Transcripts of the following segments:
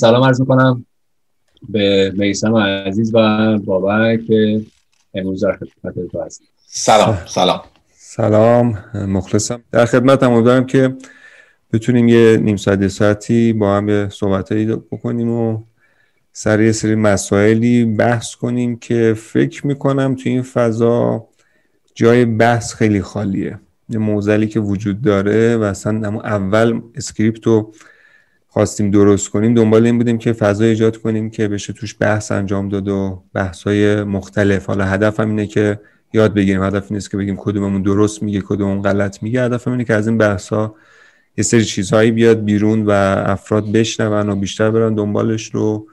سلام عرض می‌کنم به میسم عزیز و بابک که امروز در خدمت تو هست سلام سلام. سلام مخلصم. در خدمتم امیدوارم که بتونیم یه نیم ساعت ساعتی با هم یه صحبتایی بکنیم و سر یه سری مسائلی بحث کنیم که فکر می‌کنم تو این فضا جای بحث خیلی خالیه. یه موزلی که وجود داره و اصلا اول اسکریپت رو خواستیم درست کنیم دنبال این بودیم که فضا ایجاد کنیم که بشه توش بحث انجام داد و بحث های مختلف. حالا هدف هم اینه که یاد بگیریم. هدف نیست که بگیم کدوممون درست میگه کدوممون غلط میگه. هدف اینه که از این بحث ها یه سری چیزهایی بیاد بیرون و افراد بشنون و بیشتر برن دنبالش رو.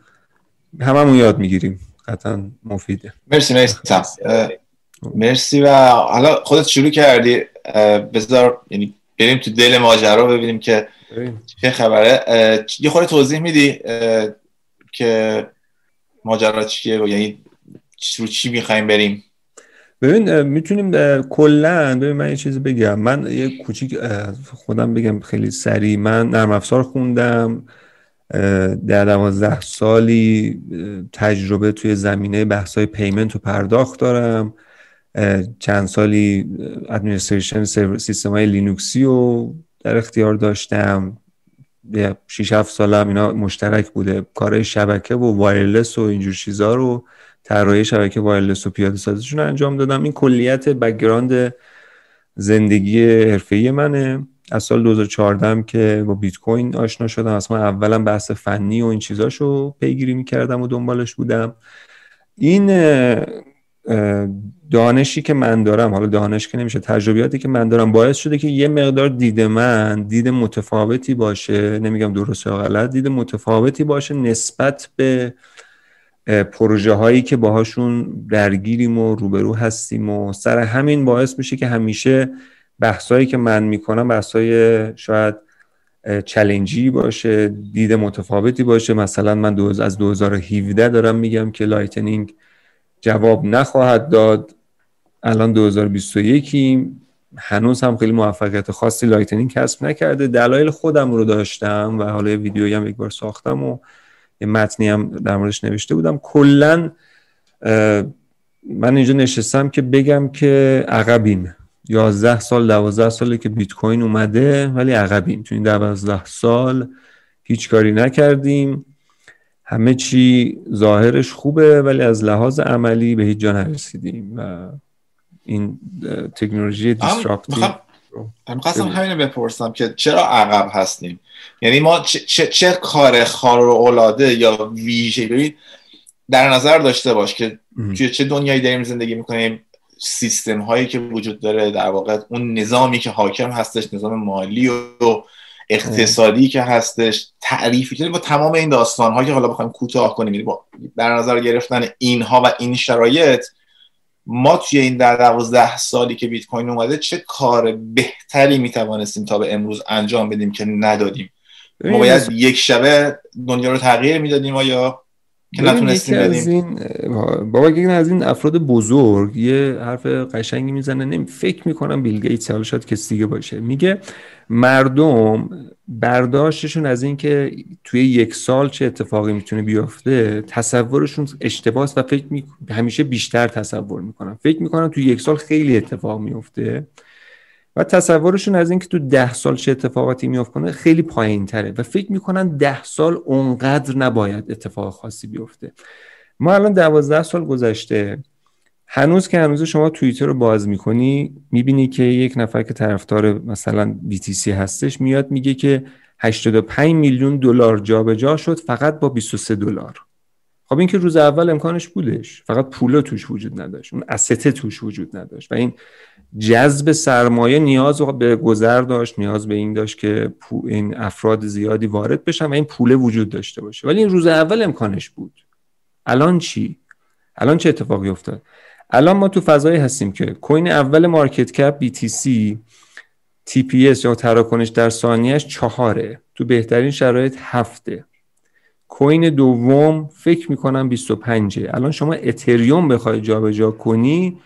هممون یاد می‌گیریم. قطعا مفیده. مرسی مرسی. مرسی و حالا خودت شروع کردی. بذار یعنی بریم تو دل ماجرا ببینیم که چه خبره. یه خورده توضیح میدی که ماجرا چیه و یعنی رو چی می‌خوایم بریم؟ ببین می‌تونیم کلا ببین من یه چیزی بگم. من یه کوچیک خودم بگم خیلی سریع. من نرم افزار خوندم در دوازده سالی تجربه توی زمینه بحث های پیمنت و پرداخت دارم. چند سالی administration سیستم های لینوکسی رو در اختیار داشتم. 6 7 سالم اینا مشترک بوده. کارهای شبکه و wireless و اینجور چیزا رو طراحی شبکه wireless و پیاده سازیشون انجام دادم. این کلیت background زندگی حرفه‌ای منه. از سال 2014 هم که با بیت کوین آشنا شدم. اصلا اولا بحث فنی و این چیزاشو پیگیری می‌کردم و دنبالش بودم. این دانشی که من دارم حالا دانش که نمیشه تجربیاتی که من دارم باعث شده که یه مقدار دید من دید متفاوتی باشه نمیگم درست یا غلط دید متفاوتی باشه نسبت به پروژه هایی که باهاشون درگیریم و روبرو هستیم و سر همین باعث میشه که همیشه بحثایی که من می‌کنم بحثای شاید challenge ی باشه دید متفاوتی باشه. مثلا من از 2017 دارم میگم که Lightning جواب نخواهد داد. الان 2021 هنوز هم خیلی موفقیت خاصی Lightning کسب نکرده. دلایل خودم رو داشتم و حالا یه ویدیویی هم یک بار ساختم و یه متنی هم در موردش نوشته بودم. کلا من اینجا نشستم که بگم که عقبیم. 11 سال 12 ساله که بیت کوین اومده ولی عقبیم. تو این 12 سال هیچ کاری نکردیم. همه چی ظاهرش خوبه ولی از لحاظ عملی به هیچ جا نرسیدیم و این تکنولوژی دیستراپتیو می‌خواستم همینو بپرسم که چرا عقب هستیم؟ یعنی ما چه, چه, کار خار و اولاده یا ویژه در نظر داشته باش که توی چه دنیایی داریم زندگی می‌کنیم سیستم هایی که وجود داره در واقع اون نظامی که حاکم هستش نظام مالی و اقتصادی که هستش تعریفی که با تمام این داستان ها که حالا بخوایم کوتاه کنیم یعنی با در نظر گرفتن اینها و این شرایط ما توی این در دوازده سالی که بیت کوین اومده چه کار بهتری می‌توانستیم تا به امروز انجام بدیم که ندادیم؟ ما باید یک شبه دنیا رو تغییر می‌دادیم یا که نتونستیم از این بابا از این افراد بزرگ یه حرف قشنگی می‌زنه نمی فکر می‌کنم بیل گیتس حالا شاید کسی دیگه باشه میگه مردم برداشتشون از اینکه توی یک سال چه اتفاقی می‌تونه بیفته تصورشون اشتباس و فکر می... همیشه بیشتر تصور می‌کنن. فکر می‌کنن توی یک سال خیلی اتفاق میفته و تصورشون از اینکه تو ده سال چه اتفاقاتی میفته خیلی پایین تره و فکر می‌کنن ده سال اونقدر نباید اتفاق خاصی بیفته. ما الان دوازده سال گذشته. هنوز که هنوز شما توییتر رو باز می‌کنی می‌بینی که یک نفر که طرفدار مثلا BTC هستش میاد میگه که 85 میلیون دلار جابجا شد فقط با 23 دلار. خب این که روز اول امکانش بودش. فقط پولا توش وجود نداشت. اون استه توش وجود نداشت. و این جذب سرمایه نیاز به گذر داشت نیاز به این داشت که این افراد زیادی وارد بشن و این پوله وجود داشته باشه. ولی این روز اول امکانش بود. الان چی؟ الان چه اتفاقی افتاد؟ الان ما تو فضایی هستیم که کوین اول مارکت کپ BTC TPS یا تراکنش در ثانیهش چهاره. تو بهترین شرایط هفته. کوین دوم فکر می‌کنم 25 الان شما اتریوم بخوای جابجا کنی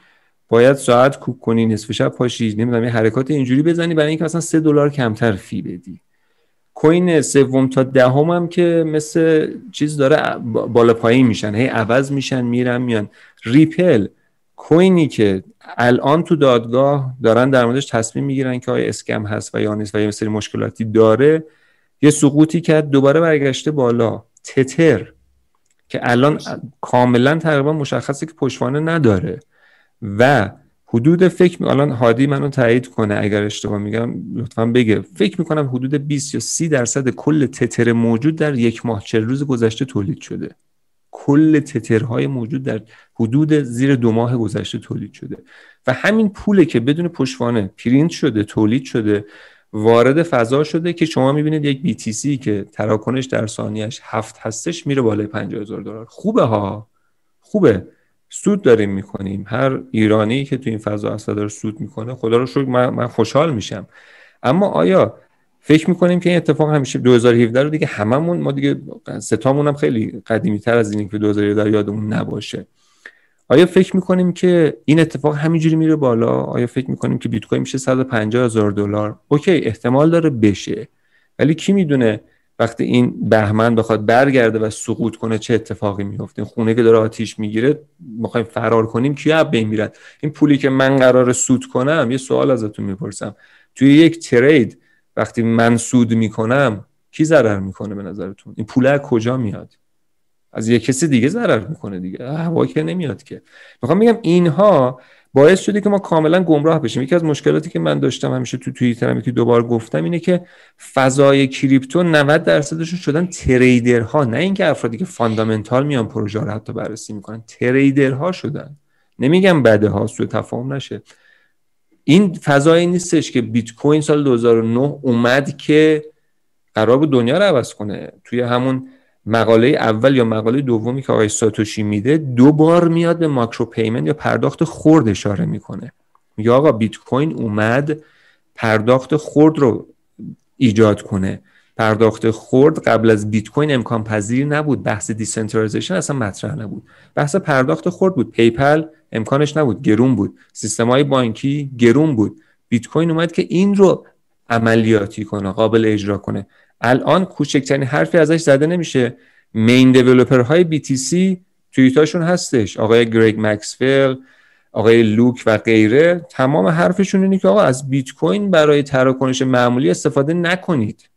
باید ساعت کوک کنی نصف شب پاشی نمی‌دونم یه حرکات اینجوری بزنی برای اینکه مثلا 3 دلار کمتر فی بدی. کوین سوم تا دهم هم که مثل چیز داره بالا پایین میشن هی عوض میشن میرن میان. ریپل کوینی که الان تو دادگاه دارن در موردش تصمیم می‌گیرن که آیا اسکم هست و یا نیست و یه سری مشکلاتی داره یه سقوطی کرد دوباره برگشته بالا. تتر که الان کاملا تقریبا مشخصه که پشتوانه نداره و حدود فکر می... الان هادی منو تایید کنه اگر اشتباه میگم لطفا بگه. فکر می‌کنم حدود 20 یا 30 درصد کل تتر موجود در یک ماه چل روز گذشته تولید شده. کل تترهای موجود در حدود زیر دو ماه گذشته تولید شده. و همین پوله که بدون پشتوانه پرینت شده تولید شده وارد فضا شده که شما می‌بینید یک BTC که تراکنش در ثانیهش هفت هستش میره بالای 50 هزار دلار. خوبه ها؟ خوبه. سود داریم می‌کنیم. هر ایرانی که تو این فضا اصلا داره سود می‌کنه خدا رو شکر من, من خوشحال میشم. اما آیا فکر می‌کنیم که این اتفاق همیشه 2017 رو دیگه هممون ما دیگه ستامون هم خیلی قدیمی تر از اینه که 2017 یادمون نباشه. آیا فکر می‌کنیم که این اتفاق همینجوری میره بالا؟ آیا فکر می‌کنیم که بیت کوین میشه 150 هزار دلار؟ اوکی احتمال داره بشه ولی کی می‌دونه وقتی این بهمن بخواد برگرده و سقوط کنه چه اتفاقی میفته خونه که داره آتیش می‌گیره می‌خوایم فرار کنیم کی از بین میرد؟ این پولی که من قرار سود کنم یه سوال ازتون می‌پرسم. توی یک ترید وقتی من سود می‌کنم کی ضرر می‌کنه به نظرتون؟ این پول کجا میاد؟ از یه کسی دیگه ضرر می‌کنه دیگه. هوا که نمیاد که. می‌خوام بگم اینها باعث شده که ما کاملا گمراه بشیم. یکی از مشکلاتی که من داشتم همیشه تو توییترم که دوبار گفتم اینه که فضای کریپتو 90 درصدشون شدن تریدرها نه اینکه افرادی که فاندامنتال میان پروژه رو حتی بررسی می‌کنن تریدرها شدن. نمیگم بده ها سوء تفاهم نشه. این فضایی نیستش که بیت کوین سال 2009 اومد که قرار بود دنیا رو عوض کنه. توی همون مقاله اول یا مقاله دومی که آقای ساتوشی میده دو بار میاد به micropayment یا پرداخت خرد اشاره می‌کنه. میگه آقا بیت کوین اومد پرداخت خرد رو ایجاد کنه. پرداخت خرد قبل از بیت کوین امکان پذیر نبود. بحث decentralization اصلا مطرح نبود. بحث پرداخت خرد بود. PayPal امکانش نبود گرون بود. سیستم های بانکی گرون بود. بیت کوین اومد که این رو عملیاتی کنه قابل اجرا کنه. الان کوچکترین حرفی ازش زده نمیشه. main developer های BTC توییتاشون هستش. آقای گرگ مکسول آقای لوک و غیره. تمام حرفشون اینه که آقا از بیت کوین برای تراکنش معمولی استفاده نکنید.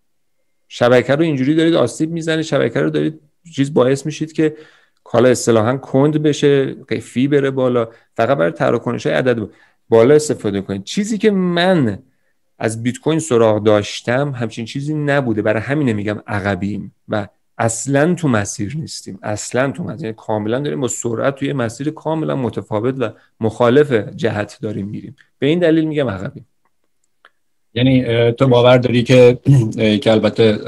شبکه رو اینجوری دارید آسیب می‌زنید شبکه رو دارید چیز باعث میشید که کالا اصطلاحا کند بشه فی بره بالا. فقط برای تراکنش های عدد بالا استفاده کنید. چیزی که من از بیت کوین سراغ داشتم همچین چیزی نبوده. برای همین میگم عقبیم و اصلا تو مسیر نیستیم. اصلا تو مسیر یعنی کاملا داریم با سرعت توی مسیر کاملا متفاوت و مخالف جهت داریم میریم. به این دلیل میگم عقبیم. یعنی تو باور داری که که البته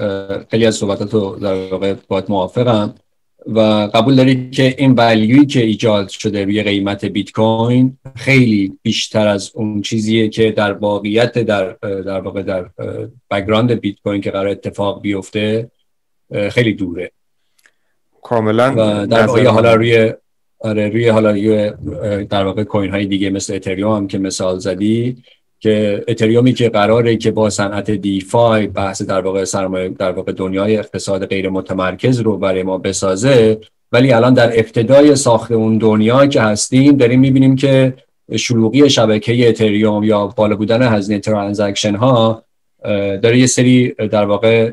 خیلی از صحبتات رو در واقع باید موافقم. و قبول داری که این value ی که ایجاد شده روی قیمت بیت کوین خیلی بیشتر از اون چیزیه که در واقعیت در در واقع در background Bitcoin که قرار اتفاق بیفته خیلی دوره. کاملا و در واقع حالا روی آره روی حالا روی در واقع coin های دیگه مثل Ethereum هم که مثال زدی که اتریومی که قراره که با صنعت دیفای بحث در واقع سرمایه در واقع دنیای اقتصاد غیر متمرکز رو برای ما بسازه. ولی الان در ابتدای ساخت اون دنیا که هستیم داریم می‌بینیم که شلوغی شبکه اتریوم یا بالا بودن هزینه ترانزکشن ها داره یه سری در واقع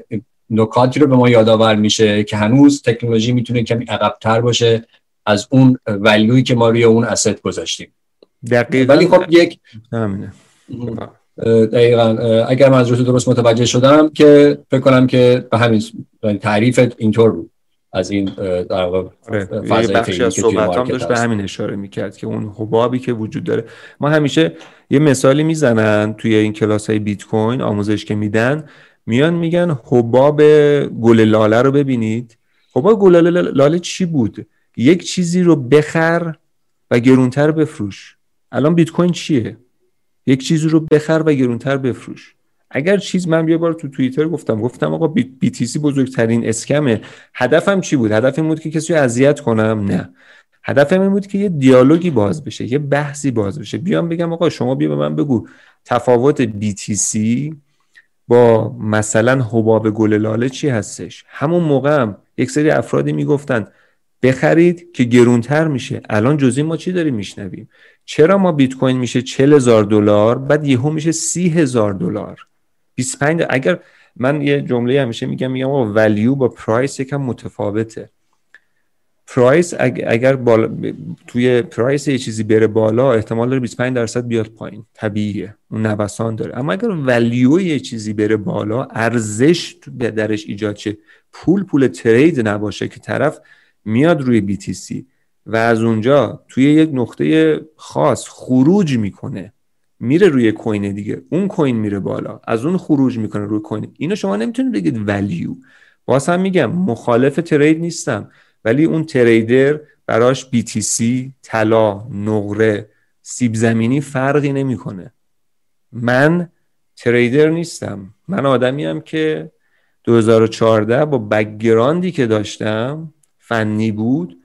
نکاتی رو به ما یادآور میشه که هنوز تکنولوژی می‌تونه کمی عقبتر باشه از اون ولیوی که ما روی اون اسید گذاشتیم. دقیقا. ولی خب یک دقیقا اگر من از درست متوجه شدم که فکر کنم که به همین تعریف اینطور بود. از این در واقع آره، بخشی از صحبت هم داشت به همین اشاره می‌کرد که اون حبابی که وجود داره. ما همیشه یه مثالی می‌زنن توی این کلاس های بیت کوین آموزش که میدن. میان میگن حباب گل لاله رو ببینید. حباب گل لاله چی بود؟ یک چیزی رو بخر و گرونتر بفروش. الان بیت کوین چیه؟ یک چیزی رو بخر و گرونتر بفروش. اگر چیز من یه بار تو توییتر گفتم گفتم آقا بی تی سی بزرگترین اسکمه هدفم چی بود؟ هدفم بود که کسی رو اذیت کنم؟ نه. هدفم این بود که یه دیالوگی باز بشه یه بحثی باز بشه. بیام بگم آقا شما بیا به من بگو تفاوت سی با مثلا حباب گل لاله چی هستش؟ همون موقع هم یک سری افرادی می‌گفتن بخرید که گرونتر میشه. الان جزی ما چی داریم میشنویم؟ چرا ما بیت کوین میشه 40 هزار دلار بعد یهو میشه 30 هزار دلار؟ 25 اگر من یه جمله همیشه میگم میگم value با price یکم متفاوته. price اگر بالا توی price یه چیزی بره بالا احتمال داره 25 درصد بیاد پایین. طبیعیه. اون نوسان داره. اما اگر value یه چیزی بره بالا ارزش درش ایجاد شه. پول پول ترید نباشه که طرف میاد روی BTC و از اونجا توی یک نقطه خاص خروج می‌کنه. میره روی کوین دیگه. اون کوین میره بالا. از اون خروج می‌کنه روی کوین. اینو شما نمی‌تونید بگید ولیو باز میگم مخالف ترید نیستم. ولی اون تریدر براش BTC طلا نقره سیب زمینی فرقی نمی‌کنه. من trader نیستم. من آدمی هم که 2014 با background ی که داشتم فنی بود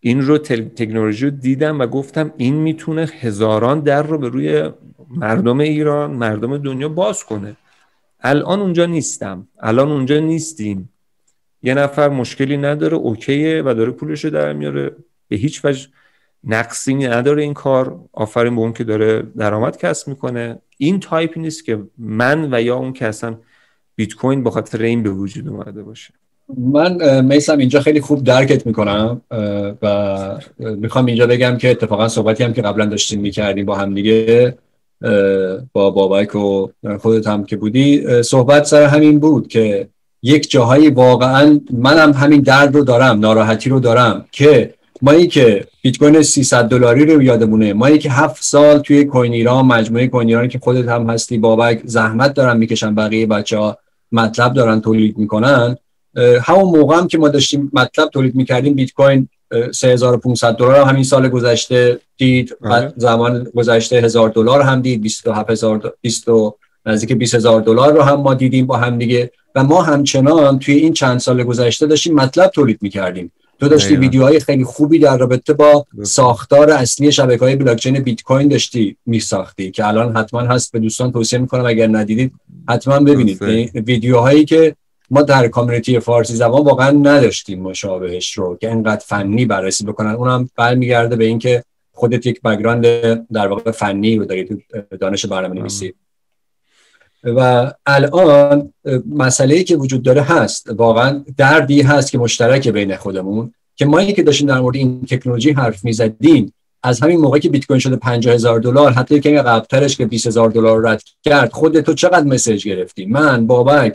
این رو تکنولوژی رو دیدم و گفتم این می‌تونه هزاران در رو به روی مردم ایران مردم دنیا باز کنه. الان اونجا نیستم. الان اونجا نیستیم. یه نفر مشکلی نداره OK ئه و داره پولش رو در میاره. به هیچ وجه نقصی نداره این کار. آفرین به اون که داره درآمد کسب می‌کنه. این تایپی نیست که من و یا اون که اصلا بیت کوین به خاطر این به وجود اومده باشه. من میسم اینجا خیلی خوب درکت می‌کنم و می‌خوام اینجا بگم که اتفاقا صحبتی هم که قبلا داشتیم می‌کردیم با هم دیگه با بابک و خودت هم که بودی. صحبت سر همین بود که یک جاهایی واقعا منم همین درد رو دارم ناراحتی رو دارم که مایی که بیت کوین 300 دلاری رو یادمونه مایی که هفت سال توی کوین ایران مجموعه کوین ایران که خودت هم هستی بابک زحمت دارن می‌کشن بقیه بچه ها مطلب دارن تولید می‌کنن. همون موقع هم که ما داشتیم مطلب تولید می‌کردیم بیت کوین 3500 دلار همین سال گذشته دید بله. زمان گذشته هزار دلار هم دید. 27000 20 نزدیک 20000 دلار رو هم ما دیدیم با هم دیگه. و ما همچنان توی این چند سال گذشته داشتیم مطلب تولید می‌کردیم. تو داشتی ویدیوهای خیلی خوبی در رابطه با ساختار اصلی شبکه های بلاکچین بیت کوین داشتی میساختی که الان حتما هست. به دوستان توصیه می‌کنم اگر ندیدید حتما ببینید. یعنی ویدیوهایی که ما در کامیونیتی فارسی زبان واقعا نداشتیم مشابهش رو که انقدر فنی بررسی بکنن. اونم برمیگرده به اینکه خودت یک بگراند در واقع فنی رو داری تو دانش برنامه نویسی و الان مسئله که وجود داره هست واقعا دردی هست که مشترک بین خودمون که ما که داشتیم در مورد این تکنولوژی حرف می‌زدیم از همین موقعی که بیت کوین شده 50 هزار دلار حتی که قبلترش که 20 هزار دلار رد کرد خودت تو چقدر مسیج گرفتی؟ من بابک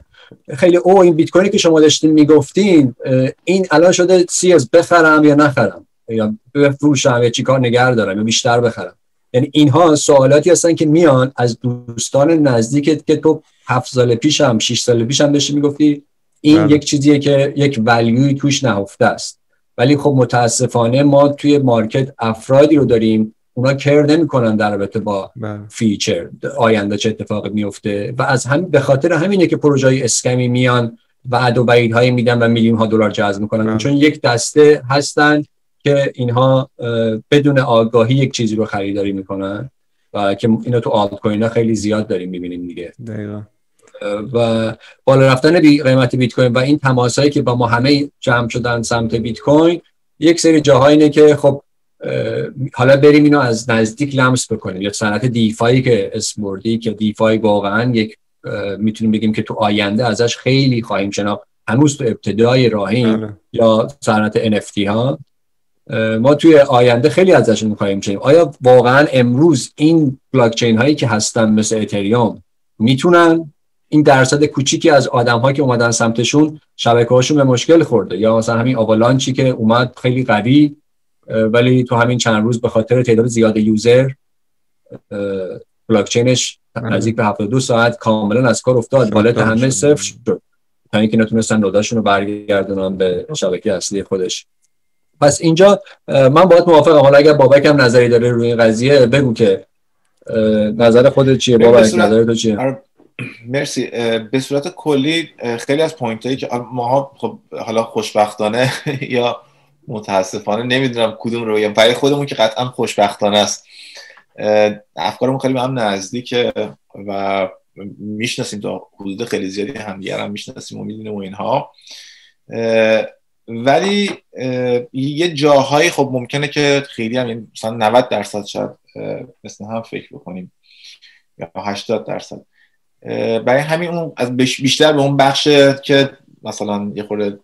خیلی او این بیت کوینی که شما داشتین می‌گفتین این الان شده سی از بخرم یا نخرم؟ یا بفروشم یا چیکار نگر دارم یا بیشتر بخرم؟ یعنی اینها سوالاتی هستن که میان از دوستان نزدیکت که تو هفت سال پیشم شش سال پیشم داشتی می‌گفتی این بله. یک چیزیه که یک value یی توش نهفته است. ولی خب متاسفانه ما توی market افرادی رو داریم اونا care نمی‌کنن در رابطه با بله. feature آینده چه اتفاقی میفته و از هم به خاطر همینه که پروژه های اسکمی میان و ادو هایی میدن و میلیون ها دلار جذب می‌کنن بله. چون یک دسته هستن که اینها بدون آگاهی یک چیزی رو خریداری می‌کنن و که اینو تو آلت کوین خیلی زیاد داریم می‌بینیم دیگه دقیقا. و بالا رفتن بی قیمت بیت کوین و این تماسایی که با ما همه جمع شدن سمت بیت کوین یک سری جاهایی که خب حالا بریم اینو از نزدیک لمس بکنیم. یا صنعت دیفایی که اسم بردی که دیفای واقعا یک می‌تونیم بگیم که تو آینده ازش خیلی خواهیم شناخت. هنوز تو ابتدای راهیم بله. یا صنعت NFT ها. ما توی آینده خیلی ازشون می‌خواهیم چنیم آیا واقعا امروز این بلاکچین هایی که هستن مثل اتریوم می‌تونن؟ این درصد کوچیکی از آدم هایی که اومدن سمتشون شبکه هاشون به مشکل خورده. یا مثلا همین آوالانچی که اومد خیلی قوی ولی تو همین چند روز به خاطر تعداد زیاد یوزر بلاکچینش نزدیک به 72 ساعت کاملا از کار افتاد. والت همه صفر شد. تا اینکه نتونستن نوداشون رو برگردونن به شبکه اصلی خودش. پس اینجا من باید موافقم. حالا اگر بابک هم نظری داره روی این قضیه بگو که نظر خودت چیه؟ بابک نظر تو چیه؟ آره، مرسی. به صورت کلی خیلی از point هایی که ما خب حالا خوشبختانه یا متاسفانه نمی‌دونم کدوم رو بگم. برای خودمون که قطعا خوشبختانه است. افکارمون خیلی به هم نزدیکه و می‌شناسیم تا حدود خیلی زیادی همدیگر هم می‌شناسیم و می‌دونیم و اینها. ولی یه جاهایی خب ممکنه که خیلی هم یعنی مثلا 90 درصد شاید مثل هم فکر بکنیم یا 80 درصد. برای همین اون از بیشتر به اون بخش که مثلا یه خورده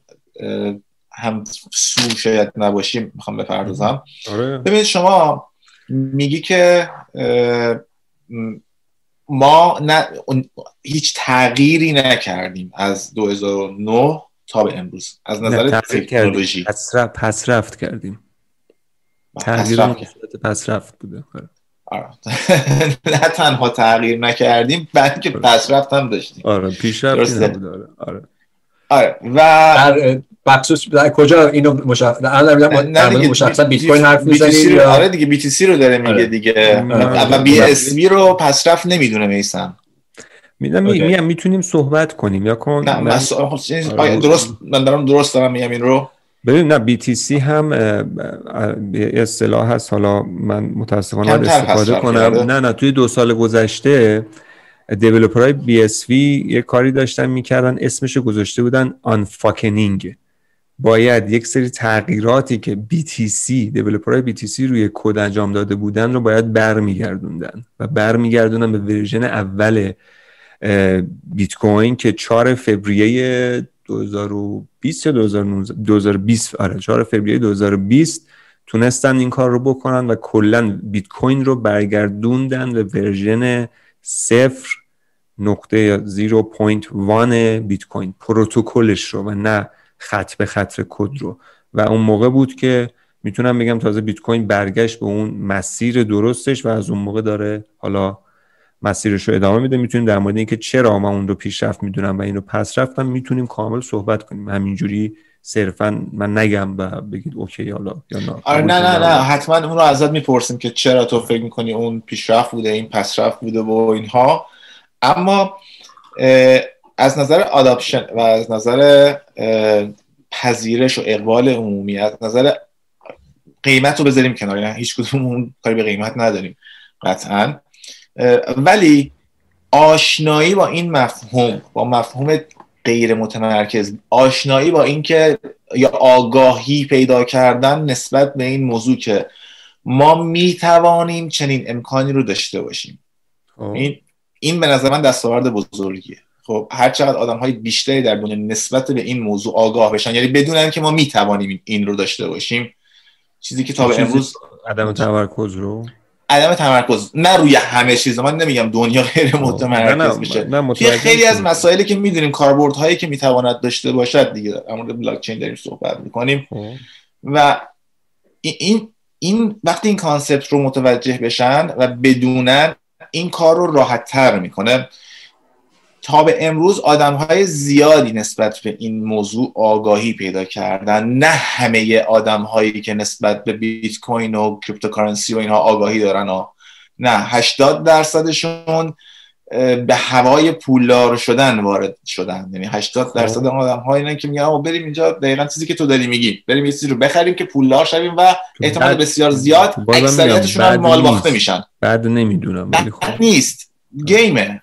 هم سو شاید نباشیم می‌خوام بپردازم. آره. ببینید شما میگی که ما نه هیچ تغییری نکردیم از 2009 تا به امروز. از نظر تکنولوژی. پس رفت کردیم. تغییر پس رفت بوده. آره. آره. نه تنها تغییر نکردیم بلکه پس رفت هم داشتیم. آره پیشرفت نبوده. آره. آره. آره. و در بخصوص در کجا اینو مشخص الان مشخصا بیت کوین حرف می‌زنید یا آره دیگه بی تی سی رو داره میگه آره. دیگه. و بی اس بی رو پسرفت نمی‌دونه میسن می‌دونم میگم می‌تونیم صحبت کنیم یا کن نه درست من دارم درست دارم میگم این رو؟ ببین نه BTC هم اصطلاح هست. حالا من متاسفانه استفاده کنم. نه نه توی دو سال گذشته developer های BSV یه کاری داشتن می‌کردن اسمش گذاشته بودن unfucking. باید یک سری تغییراتی که BTC developer های BTC روی کد انجام داده بودن رو باید برمیگردوندن و برمیگردوندن به version اول بیت کوین که 4 فوریه 2020 یا 2019 2020 آره 4 فوریه 2020 تونستن این کار رو بکنن و کلا بیت کوین رو برگردوندن به version صفر نقطه 0.1 بیت کوین پروتکلش رو و نه خط به خط کد رو. و اون موقع بود که می‌تونم بگم تازه بیت کوین برگشت به اون مسیر درستش و از اون موقع داره حالا مسیرش رو ادامه میده. می‌تونیم در مورد اینکه چرا من اون رو پیشرفت می‌دونم و اینو پسرفت می‌تونیم کامل صحبت کنیم. همینجوری صرفا من نگم و بگید OK حالا یا نه. آره نه نه نه. حتما اون رو ازت می‌پرسیم که چرا تو فکر می‌کنی اون پیشرفت بوده این پسرفت بوده و اینها. اما از نظر آداپشن و از نظر پذیرش و اقبال عمومی از نظر قیمت رو بذاریم کنار. یعنی هیچ کدوم اون کاری به قیمت نداریم قطعا. ولی آشنایی با این مفهوم با مفهوم غیر متمرکز آشنایی با اینکه یا آگاهی پیدا کردن نسبت به این موضوع که ما می توانیم چنین امکانی رو داشته باشیم. خب. این این به نظر من دستاورد بزرگیه. خب هر چقدر آدم های بیشتری در دنیا نسبت به این موضوع آگاه بشن یعنی بدونن که ما می توانیم این رو داشته باشیم چیزی که تا به امروز عدم تمرکز رو؟ عدم تمرکز نه روی همه چیز من نمیگم دنیا غیر متمرکز میشه. خیلی از مسائلی که می‌دونیم کاربرد هایی که می‌تواند داشته باشد دیگه در مورد بلاک چین داریم صحبت می‌کنیم. خب. و این این وقتی این concept رو متوجه بشن و بدونن این کار رو راحت تر می‌کنه. تا به امروز آدم های زیادی نسبت به این موضوع آگاهی پیدا کردن. نه همه آدم هایی که نسبت به بیت کوین و cryptocurrency و اینها آگاهی دارن ها. نه 80 درصدشون به هوای پولدار شدن وارد شدن. یعنی 80 درصد آدم هایی که میگن بریم اینجا دقیقا چیزی که تو داری میگی. بریم یه چیزی رو بخریم که پولدار شویم و احتمال بسیار زیاد اکثریتشون مال باخته میشن. بعد نمی‌دونم ولی خب. نیست. گیمه.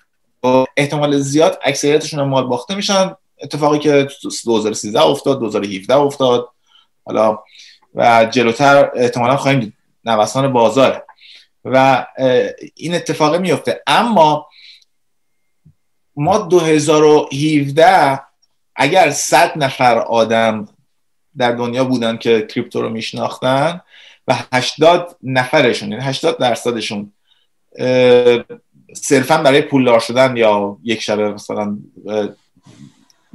احتمال زیاد اکثریتشون هم مال باخته میشن. اتفاقی که 2013 افتاد 2017 افتاد. حالا و جلوتر احتمالا خواهیم دید نوسان بازاره و این اتفاق میفته. اما ما 2017 اگر 100 نفر آدم در دنیا بودن که کریپتو رو میشناختن و 80 نفرشون یعنی 80 درصدشون صرفا برای پولدار شدن یا یک شبه مثلا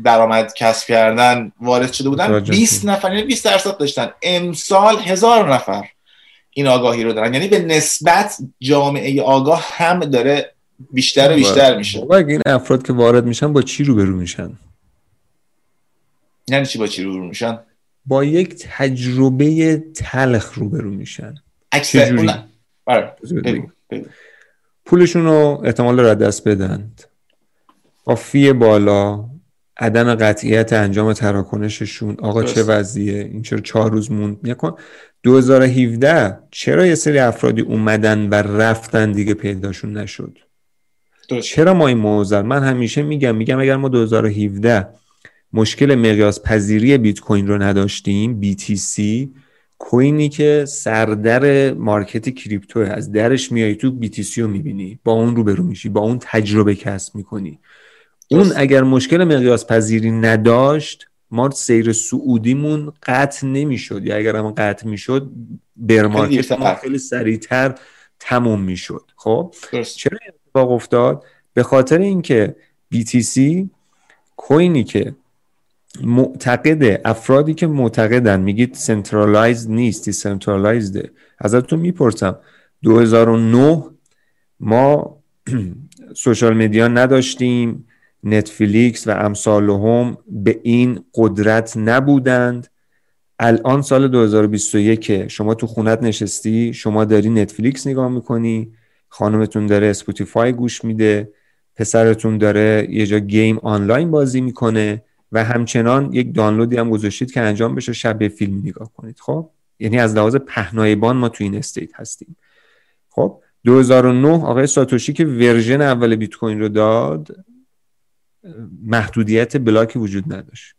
درآمد کسب کردن وارد شده بودن 20 نفر یعنی 20 درصد داشتن. امسال هزار نفر این آگاهی رو دارن. یعنی به نسبت جامعه آگاه هم داره بیشتر و بیشتر میشه. اگه این افراد که وارد میشن با چی روبرو میشن؟ یعنی چی با چی روبرو میشن؟ با یک تجربه تلخ روبرو میشن. اکثر پولشون رو احتمال را دست بدند. با فی بالا عدم قطعیت انجام تراکنششون. آقا چه وضعیه؟ این چرا چهار روز موند؟ نکن 2017 چرا یه سری افرادی اومدن و رفتن دیگه پیداشون نشد؟ چرا ما این موزر من همیشه میگم میگم اگر ما 2017 مشکل مقیاس پذیری بیت کوین رو نداشتیم BTC کوینی که سردر مارکت کریپتو از درش میای تو BTC رو می‌بینی. با اون روبرو میشی با اون تجربه کسب می‌کنی. اون اگر مشکل مقیاس پذیری نداشت ما سیر سعودیمون قطع نمی‌شد. یا اگر هم قطع می‌شد بر مارکت ما خیلی سریعتر تموم می‌شد. خب؟ چرا اتفاق افتاد؟ به خاطر اینکه BTC کوینی که معتقده افرادی که معتقدن میگید centralize نیست decentralized ه ازتون می‌پرسم. 2009 ما social media نداشتیم نتفلیکس و امثال هم به این قدرت نبودند. الان سال 2021 شما تو خونت نشستی شما داری نتفلیکس نگاه می‌کنی خانمتون داره اسپوتیفای گوش میده پسرتون داره یه جا game آنلاین بازی می‌کنه. و همچنان یک دانلودی هم گذاشتید که انجام بشه شب فیلم نگاه کنید. خب؟ یعنی از لحاظ پهنای باند ما تو این state هستیم. خب؟ 2009 آقای ساتوشی که version اول بیت کوین رو داد محدودیت بلاکی وجود نداشت.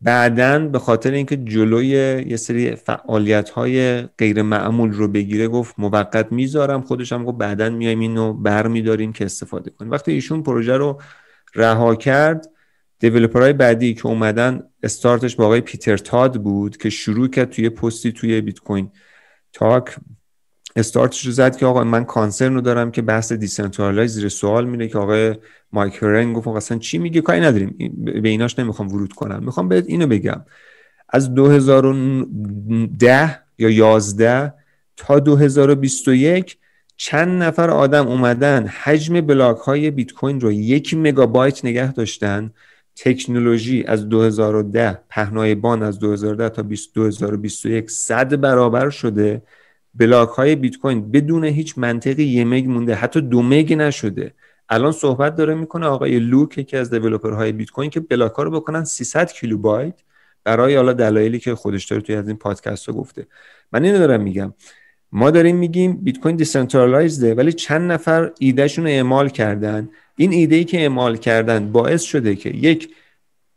بعدا به خاطر اینکه جلوی یه سری فعالیت های غیر معمول رو بگیره گفت موقت می‌ذارم خودش هم گفت بعدا میایم اینو بر میداریم که استفاده کنیم. وقتی ایشون پروژه رو رها کرد developer های بعدی که اومدن استارتش با آقای پیتر تاد بود که شروع کرد توی پستی توی بیت کوین تاک. استارتش رو زد که آقا من concern رو دارم که بحث decentralize زیر سوال میره که آقای مایک هرن گفت اصلا چی میگه کاری نداریم. به ایناش نمی‌خوام ورود کنم. می‌خوام بهت اینو بگم. از 2010 یا 11 تا 2021 چند نفر آدم اومدن حجم بلاک های بیت کوین رو یک مگابایت نگه داشتن. تکنولوژی از 2010 پهنای باند از 2010 تا 2021 صد برابر شده. بلاک های بیت کوین بدون هیچ منطقی یه مگ مونده حتی دو مگ نشده. الان صحبت داره می‌کنه آقای لوک که از های بیت کوین که بلاک ها رو بکنن 300 کیلوبایت برای حالا دلایلی که خودش داره توی از این پادکست رو گفته. من اینو دارم میگم. ما داریم میگیم بیت کوین decentralized ه ولی چند نفر ایدهشون رو اعمال کردن. این ایده ای که اعمال کردن باعث شده که یک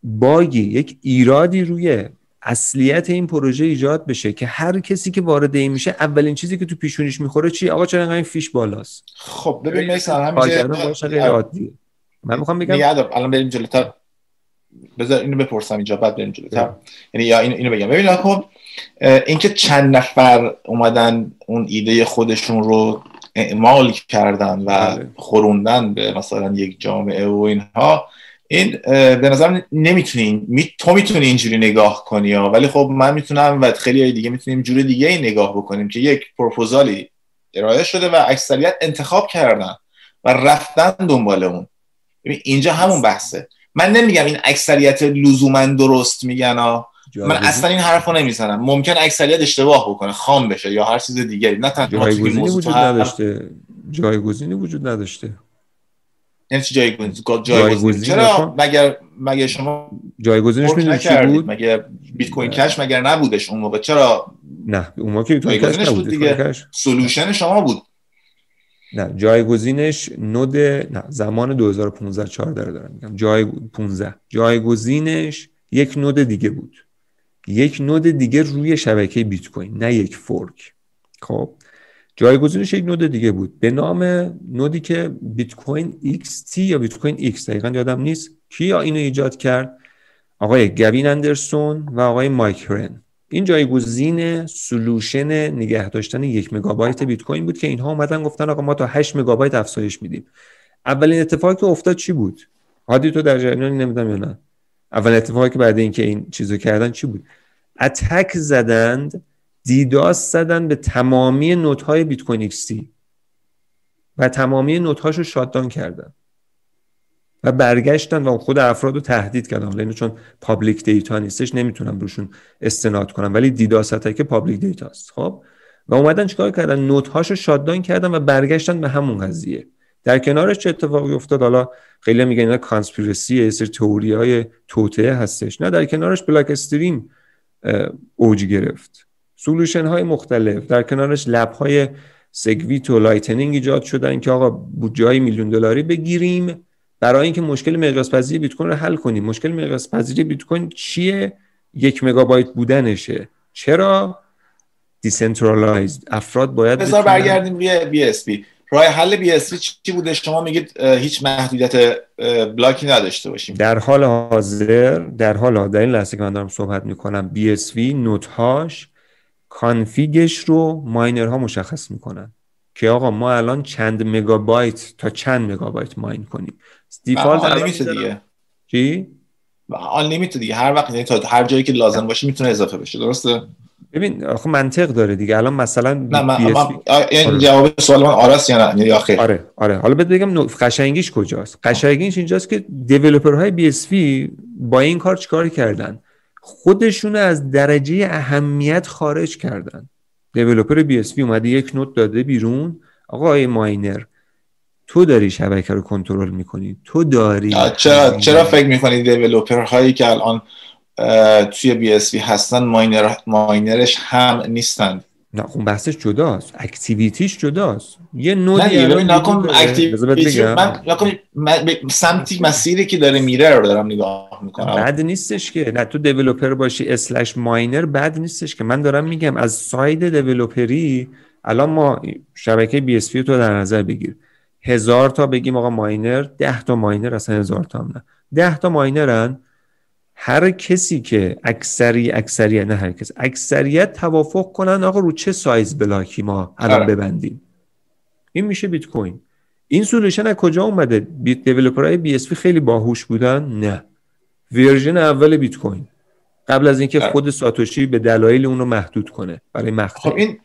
باگی یک ایرادی روی اصلیت این پروژه ایجاد بشه که هر کسی که وارد این میشه اولین چیزی که تو پیشونیش می‌خوره چی؟ آقا چرا این fee ش بالاست؟ خب ببین مثلا همینجا من می‌خوام بگم الان بریم جلوتر. بذار اینو بپرسم اینجا بعد بریم جلوتر. یعنی یا اینو بگم. ببین خب اینکه چند نفر اومدن اون ایده خودشون رو اعمال کردن و بله. خوروندن به مثلا یک جامعه و اینها این به نظر نمی‌تونی می... تو می‌تونی اینجوری نگاه کنی ها. ولی خب من می‌تونم و خیلی دیگه می‌تونیم جور دیگه ای نگاه بکنیم که یک پروپوزالی ارائه شده و اکثریت انتخاب کردن و رفتن دنبال اون اینجا همون بحثه من نمیگم این اکثریت لزوما درست میگن ها من اصلا این حرفو نمی‌زنم. ممکن اکثریت اشتباه بکنه خام بشه یا هر چیز دیگری. نه تنها جایگزینی وجود نداشته. جایگزینی وجود نداشته. یعنی چی جایگزین جایگزین؟ چرا مگر مگه شما جایگزینش می‌دونید چی بود؟ مگه بیت کوین کش مگر نبودش اون موقع؟ چرا نه اون موقع بیت کوین کش نبود دیگه. سولوشن شما بود. نه جایگزینش node نه زمان 2015 14 دارم میگم. جای 15 جایگزینش یک node دیگه بود. یک node دیگه روی شبکه بیت کوین نه یک fork. خب جایگزینش یک node دیگه بود. به نام node ی که بیت کوین XT یا بیت کوین X دقیقا یادم نیست. کی اینو ایجاد کرد؟ آقای گوین اندرسون و آقای مایک هرن. این جایگزین solution نگه داشتن یک مگابایت بیت کوین بود که اینها اومدن گفتن آقا ما تا 8 مگابایت افزایش میدیم. اولین اتفاقی که افتاد چی بود؟ هادی تو در جریان نمی‌دونم یا نه؟ اول اتفاقی که بعد اینکه این چیزو کردن چی بود؟ attack زدند DDoS زدن به تمامی node های بیت کوین XT و تمامی node هاشو shutdown کردن و برگشتن و خود افراد رو تهدید کردن. حالا چون public data نیستش نمی‌تونم روشون استناد کنم ولی DDoS که public data است خب؟ و اومدن چیکار کردن؟ node هاشو shutdown کردن و برگشتن به همون قضیه. در کنارش چه اتفاقی افتاد؟ حالا خیلی میگن اینا conspiracy یه سری تئوری های توطئه هستش. نه در کنارش Blockstream اوج گرفت. solution های مختلف. در کنارش lab های SegWit و Lightning ایجاد شدن که آقا بودجه میلیون دلاری بگیریم. برای اینکه مشکل مقیاس پذیری بیت کوین رو حل کنیم. مشکل مقیاس پذیری بیت کوین چیه؟ یک مگابایت بودنشه. چرا؟ decentralized افراد باید بذار برگردیم روی BSV راه حل BSV چی بوده؟ شما میگید هیچ محدودیت بلاکی نداشته باشیم. در حال حاضر در حال حاضر در این لحظه که من دارم صحبت می‌کنم BSV node هاش config ش رو miner ها مشخص می‌کنن که آقا ما الان چند مگابایت تا چند مگابایت mine کنیم. default دیگه. چی؟ unlimited دیگه. هر وقت یعنی تا هر جایی که لازم باشه می‌تونه اضافه بشه. درسته؟ ببین آخه منطق داره دیگه. الان مثلا نه من این یعنی آره. جواب سوال من آراست یا نه؟ یا خیر آره آره. حالا بهت بگم قشنگیش کجاست. قشنگیش اینجاست که developer های BSV با این کار چیکار کردن؟ خودشون از درجه اهمیت خارج کردن. developer BSV اومده یک node داده بیرون. آقای ماینر تو داری شبکه رو کنترل می‌کنی؟ تو داری. چرا چرا فکر می‌کنی دیولپر هایی که الان توی بی اس وی هستن ماینر ماینرش هم نیستند نه خون خب بحثش جداست. اکتیویتیش جداست. یه نودی نه نکن اکتیویتی من نکن سمتی مسیری که داره میره رو دارم نگاه می‌کنم. بد نیستش که. نه تو دیولپر باشی اسلش ماینر بد نیستش که. من دارم میگم از ساید دیولپری الان ما شبکه بی اس تو در نظر بگیر. هزار تا بگیم آقا ماینر ده تا ماینر اصلا هزار تا هم نه. ده تا ماینرن. هر کسی که اکثری اکثریت نه هر کس اکثریت توافق کنن آقا رو چه سایز بلاکی ما الان آره. ببندیم؟ این میشه بیت کوین این سولوشن از کجا اومده؟ بیت دیولپرهای بی اس خیلی باهوش بودن؟ نه. ورژن اول بیت کوین قبل از اینکه آره. خود ساتوشی به دلایل اون رو محدود کنه برای مقطع خب این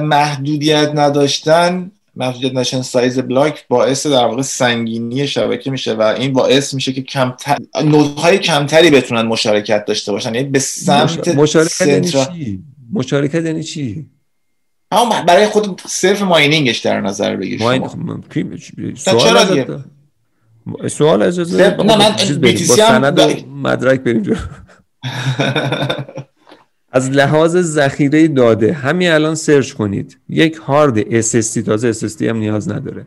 محدودیت نداشتن محدودیت نشن سایز بلاک باعث در واقع سنگینی شبکه میشه و این باعث میشه که کمتر نودهای کمتری بتونن مشارکت داشته باشن. یعنی به سمت مشارکت یعنی چی؟ مشارکت یعنی چی؟ اما برای خود صرف ماینینگش در نظر بگیر ماین... سوال چرا سوال اجازه نه من BTC هم مدرک بریم از لحاظ ذخیره داده همین الان سرچ کنید. یک هارد SSD تازه SSD هم نیاز نداره.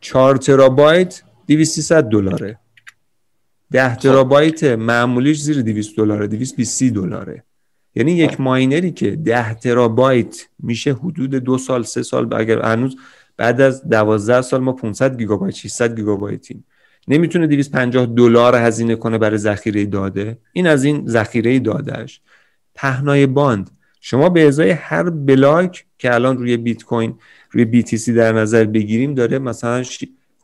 4 ترابایت 200 دلاره. 10 خب. ترابایت معمولیش زیر 200 دلاره 220 دلاره. یعنی یک خب. miner ی که 10 ترابایت میشه حدود دو سال سه سال اگر هنوز بعد از 12 سال ما 500 گیگابایت 600 گیگابایتیم. نمی‌تونه 250 دلار هزینه کنه برای ذخیره داده. این از این ذخیره دادهش پهنای باند. شما به ازای هر بلاک که الان روی بیت کوین BTC در نظر بگیریم داره مثلا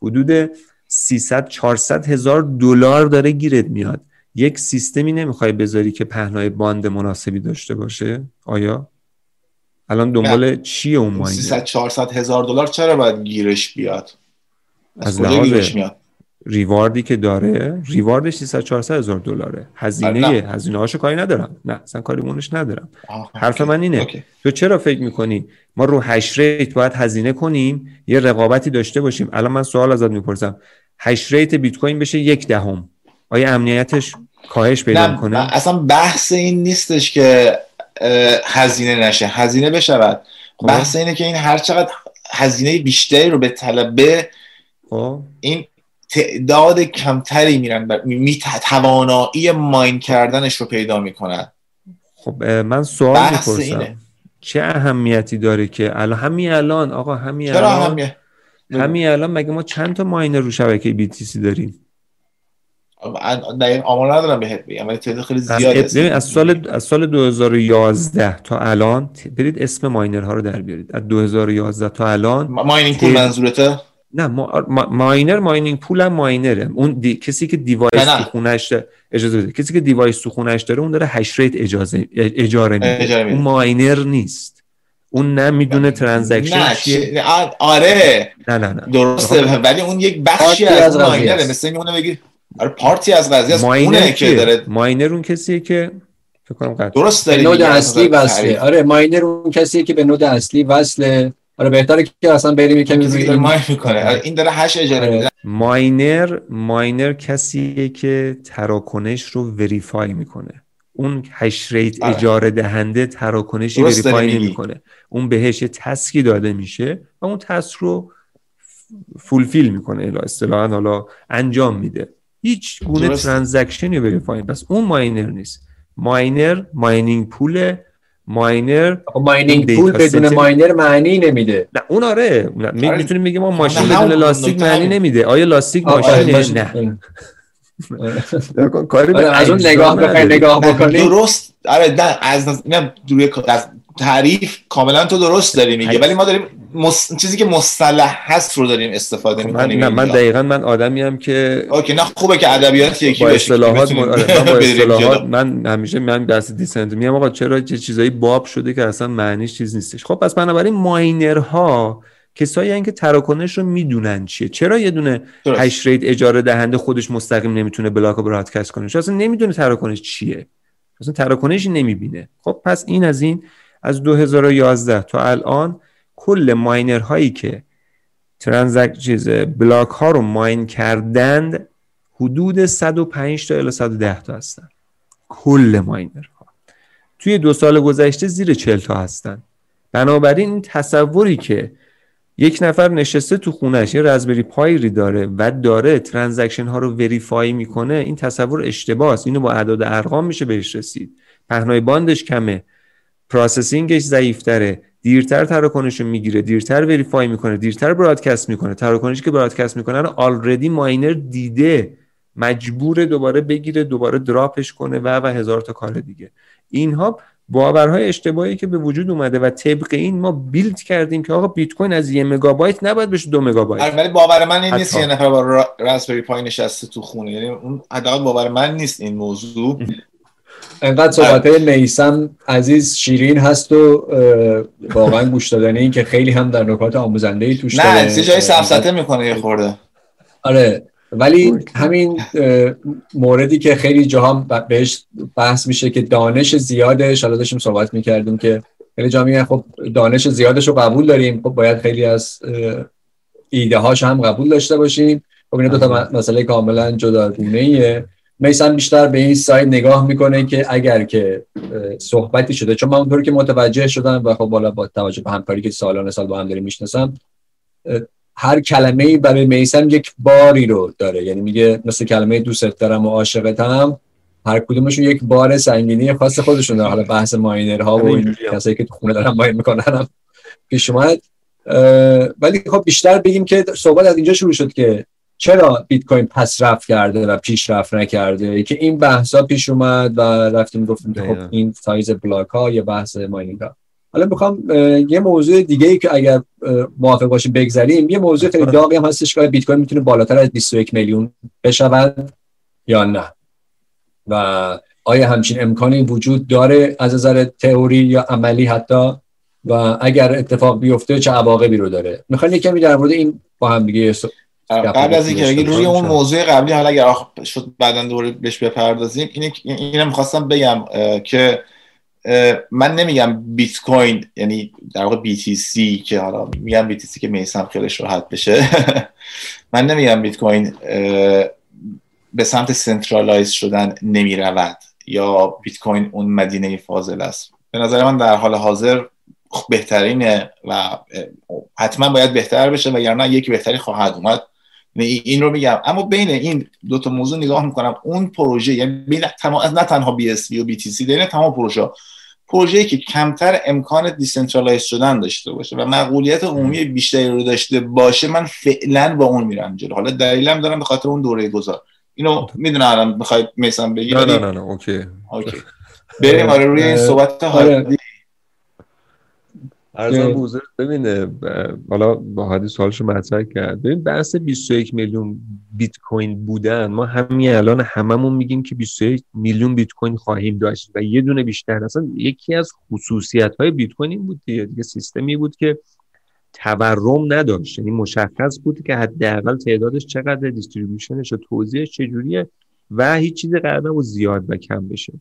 حدود 300 400 هزار دلار داره گیرت میاد. یک سیستمی نمی‌خوای بذاری که پهنای باند مناسبی داشته باشه؟ آیا؟ الان دنبال چیه اون miner 300 400 هزار دلار چرا باید گیرش بیاد؟ از, از گیرش میاد؟ reward ی که داره reward ش 300 400 هزار دلاره. هزینه هزینه هاشو کاری ندارم. نه اصلا کاری مونش ندارم. حرف من اینه. اوکی. تو چرا فکر می‌کنی ما رو hash rate باید هزینه کنیم؟ یه رقابتی داشته باشیم. الان من سوال ازت می‌پرسم. hash rate بیت کوین بشه یک دهم. آیا امنیتش کاهش پیدا می‌کنه؟ اصلا بحث این نیستش که هزینه نشه. هزینه بشود. خب. بحث اینه که این هر چقدر هزینه بیشتری رو به طلبه خب. این تعداد کمتری میرن بر... می توانایی ماین کردنش رو پیدا می‌کنن. خب من سوال می‌پرسم. چه اهمیتی داره که الان همین الان آقا همین چرا الان همین الان مگه ما چند تا ماینر رو شبکه بی تی سی داریم؟ آمار ندارم بهت بگم ولی تعداد خیلی زیاده. از سال از سال 2011 تا الان برید اسم miner ها رو در بیارید. از 2011 تا الان mining pool منظورته؟ نه ما... miner mining pool هم miner ه. اون دی... کسی که device تو خونش اجازه بده. کسی که device تو خونش داره اون داره hash rate اجازه اجاره میده. اون miner نیست. اون نمی‌دونه transaction چیه. آره. نه نه نه. درسته ولی اون یک بخشی از, از ماینره. مثل اونه بگی آره part ی از قضیه است. miner که داره miner اون کسیه که فکر کنم درست داری node اصلی وصله. آره miner اون کسیه که به node اصلی وصله. آره بهتره که اصلا بریم یکم روی mine می‌کنه. آره این داره hash اجاره میده. miner miner کسیه که تراکنش رو verify می‌کنه. اون hash rate آره. اجاره دهنده تراکنشی verify نمی‌کنه. اون بهش یه task ی داده میشه و اون task رو fulfill می‌کنه الا اصطلاحا حالا انجام میده. هیچ گونه transaction ی verify پس اون miner نیست. miner mining pool miner mining pool بدون miner معنی نمیده. نه اون آره, آره. می‌تونیم بگیم ما ماشین بدون لاستیک معنی نمیده. آیا لاستیک ماشینه؟ نه. کاری آره، از اون نگاه بخوای نگاه بکنی. درست. آره از از تعریف کاملا تو درست داری میگه ولی ما داریم مس... چیزی که مصطلح هست رو داریم استفاده خب می‌کنیم من, من دقیقا من آدمی هم که okay نه خوبه که ادبیات یکی با اصطلاحات من, آره، با اصطلاحات من همیشه من درس دیسنت میام آقا چرا چه چیزایی باب شده که اصلا معنیش چیز نیستش؟ خب پس بنابراین ماینرها کسایی که تراکنش رو می‌دونن چیه؟ چرا یه دونه hash rate اجاره دهنده خودش مستقیم نمی‌تونه block رو broadcast کنه؟ اصلا نمی‌دونه تراکنش چیه. اصلا تراکنشی نمی‌بینه. خب پس این از این از 2011 تا الان کل ماینر هایی که transact چیز block ها رو ماین کردند حدود 105 تا الی 110 تا هستن. کل ماینر ها توی دو سال گذشته زیر 40 تا هستن. بنابراین این تصوری که یک نفر نشسته تو خونش یه Raspberry Pi ای داره و داره transaction ها رو verify می‌کنه این تصور اشتباه است. اینو با اعداد ارقام میشه بهش رسید. پهنای باندش کمه. processing ش ضعیفتره. دیرتر تراکنش رو می‌گیره دیرتر verify می‌کنه دیرتر broadcast می‌کنه. تراکنشی که broadcast می‌کنه رو already ماینر دیده مجبور دوباره بگیره دوباره drop ش کنه و و هزار تا کار دیگه. اینها باورهای اشتباهی که به وجود اومده و طبق این ما build کردیم که آقا بیت کوین از یه مگابایت نباید بشه دو مگابایت. آره، ولی باور من این نیست یه نفر با Raspberry Pi نشسته تو خونه. یعنی اون حداقل باور من نیست این موضوع. انقدر صحبت میسم عزیز شیرین هست و واقعا گوش دادنه این که خیلی هم در نکات آموزنده ای توش نه یه جایی سفسته می‌کنه یه خورده. آره ولی همین موردی که خیلی جاها بهش بحث میشه که دانش زیادش حالا داشتیم صحبت می‌کردیم که خیلی جا میگن خب دانش زیادش رو قبول داریم خب باید خیلی از ایده هاش هم قبول داشته باشیم. خب این دو تا مسئله کاملا جداگونه ایه میسن بیشتر به این سایت نگاه می‌کنه که اگر که صحبتی شده چون من اونطور که متوجه شدم و خب بالا با توجه به همکاری که سالانه سال با هم داریم می‌شناسم هر کلمه ای برای میسن یک باری رو داره. یعنی میگه مثل کلمه دوست دارم و عاشقتم هر کدومشون یک بار سنگینی خاص خودشون داره حالا بحث ماینرها و این کسایی که تو خونه دارن ماین می‌کنن پیش اومد. ولی خب بیشتر بگیم که صحبت از اینجا شروع شد که چرا بیت کوین پس رفت کرده و پیشرفت نکرده؟ که این بحثا پیش اومد و رفتیم گفتیم خب این سایز بلاک ها یا بحث ماینینگ ها حالا می‌خوام یه موضوع دیگه ای که اگر موافق باشیم بگذاریم یه موضوع خیلی داغی هم هستش که بیت کوین می‌تونه بالاتر از 21 میلیون بشود یا نه؟ و آیا همچین امکانی وجود داره از نظر تئوری یا عملی حتی؟ و اگر اتفاق بیفته چه عواقبی رو داره؟ می‌خوام یکمی در مورد این با هم دیگه قبل از اینکه روی اون موضوع قبلی حالا اگر شد بعدا دوباره بهش بپردازیم اینه اینم می‌خواستم بگم که من نمیگم بیت کوین یعنی در واقع BTC که حالا میگم BTC که میسم خیلیش راحت بشه. من نمیگم بیت کوین به سمت centralize شدن نمی‌رود یا بیت کوین اون مدینه فاضل است. به نظر من در حال حاضر بهترینه و حتما باید بهتر بشه و نه یکی بهتری خواهد اومد. این رو میگم. اما بین این دو تا موضوع نگاه می‌کنم. اون پروژه یعنی بین تمام نه تنها BSV و BTC بین تمام پروژه پروژه‌ای که کمتر امکان decentralize شدن داشته باشه و مقبولیت عمومی بیشتری رو داشته باشه من فعلا با اون میرم جلو. حالا دلیلم دارم به خاطر اون دوره گذار. اینو می‌دونم الان بخواید میسم بگی نه نه نه okay. okay. بریم آره روی این صحبت آره. ارزم بوزر ببینه. حالا با حدی سوالشو مطرح کرد. ببین بحث 21 میلیون بیت کوین بودن ما همین الان هممون میگیم که 21 میلیون بیت کوین خواهیم داشت و یه دونه بیشتر. اصلا یکی از خصوصیت های بیت کوین این بود دیگه, دیگه سیستمی بود که تورم نداشت. یعنی مشخص بود که حداقل تعدادش چقدر دیستریبیوشنش و توزیعش چجوریه و هیچ چیز قرار نبود زیاد و کم بشه.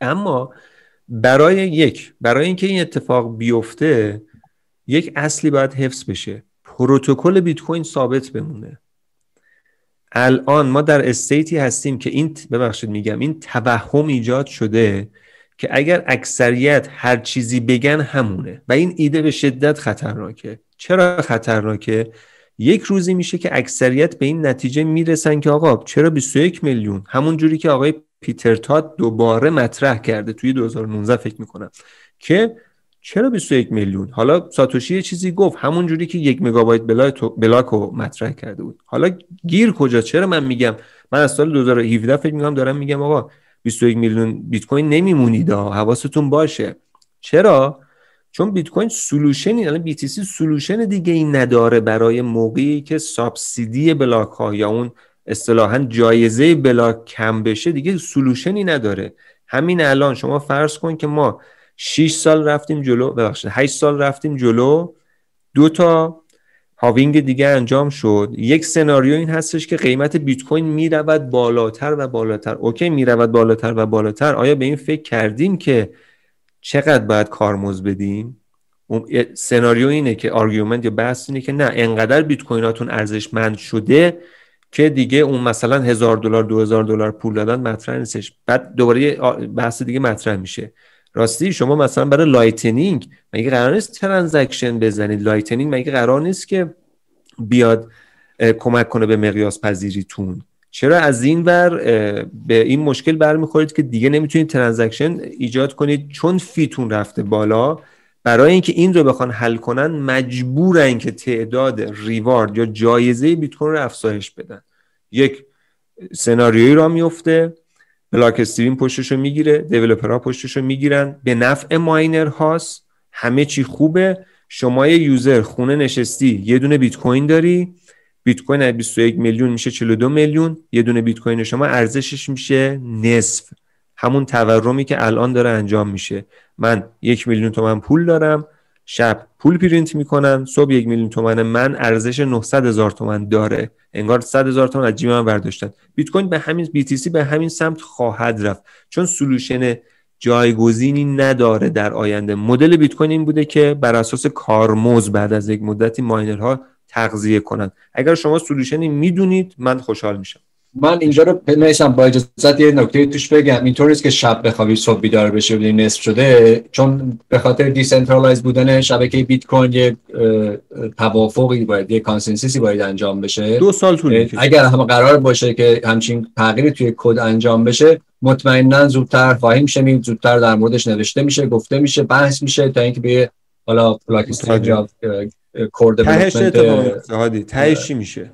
اما برای یک برای اینکه این اتفاق بیفته یک اصلی باید حفظ بشه. پروتکل بیت کوین ثابت بمونه. الان ما در استیتی هستیم که این ببخشید میگم این توهم ایجاد شده که اگر اکثریت هر چیزی بگن همونه. و این ایده به شدت خطرناکه. چرا خطرناکه؟ یک روزی میشه که اکثریت به این نتیجه می‌رسن که آقا چرا 21 میلیون؟ همون جوری که آقای پیتر تاد دوباره مطرح کرده توی 2019 فکر می‌کنم که چرا 21 میلیون؟ حالا ساتوشی یه چیزی گفت همون جوری که یک مگابایت block رو مطرح کرده بود. حالا گیر کجا؟ چرا من میگم؟ من از سال 2017 فکر می‌کنم دارم میگم آقا 21 میلیون بیت کوین نمیمونید حواستون باشه. چرا؟ چون بیت کوین solution ی یعنی BTC solution دیگه این نداره برای موقعی که subsidy block ها یا اون اصطلاحا جایزه block کم بشه دیگه solution ی نداره. همین الان شما فرض کن که ما 6 سال رفتیم جلو ببخشید 8 سال رفتیم جلو دو تا halving دیگه انجام شد. یک سناریو این هستش که قیمت بیت کوین می‌رود بالاتر و بالاتر. okay می‌رود بالاتر و بالاتر. آیا به این فکر کردیم که چقدر باید کارمزد بدیم؟ سناریو اینه که argument یا بحث اینه که نه انقدر بیت کویناتون ارزشمند شده که دیگه اون مثلا هزار دلار دو هزار دلار پول دادن مطرح نیستش. بعد دوباره بحث دیگه مطرح میشه. راستی شما مثلا برای Lightning مگه قرار نیست transaction بزنید؟ Lightning مگه قرار نیست که بیاد کمک کنه به مقیاس پذیریتون چرا از این ور به این مشکل برمیخورید که دیگه نمی‌تونید transaction ایجاد کنید چون fee تون رفته بالا؟ برای اینکه این رو بخوان حل کنن مجبورن که تعداد reward یا جایزه بیت کوین رو افزایش بدن. یک سناریویی را میفته Blockstream پشتشو می‌گیره developer ها پشتشو می‌گیرن. به نفع ماینر هاست. همه چی خوبه. شما یه user خونه نشستی یه دونه بیت کوین داری. بیت کوین 21 میلیون میشه 42 میلیون. یه دونه بیت کوین شما ارزشش میشه نصف. همون تورمی که الان داره انجام میشه. من یک میلیون تومن پول دارم. شب پول پرینت می‌کنن. صبح یک میلیون تومن من ارزش 900 هزار تومن داره. انگار 100 هزار تومن از جیب من برداشتن. بیت کوین به همین سی به همین سمت خواهد رفت. چون solution جایگزینی نداره در آینده. مدل بیت کوین این بوده که بر اساس کارمزد بعد از یک مدتی ماینرها تغذیه کنند اگر شما solution ی می‌دونید من خوشحال میشم. من اینجا رو میسم با اجازت یه نکته توش بگم. اینطور نیست که شب بخوابی صبح بیدار بشه بودی نصف شده چون به خاطر decentralize بودن شبکه بیت کوین یه توافقی باید یه consensus ی باید انجام بشه. دو سال طول اگر هم قرار باشه که همچین تغییری توی کد انجام بشه مطمئنا زودتر خواهیم شنید. زودتر در موردش نوشته میشه گفته میشه بحث میشه تا اینکه به حالا Blockstream کودتاش میشه؟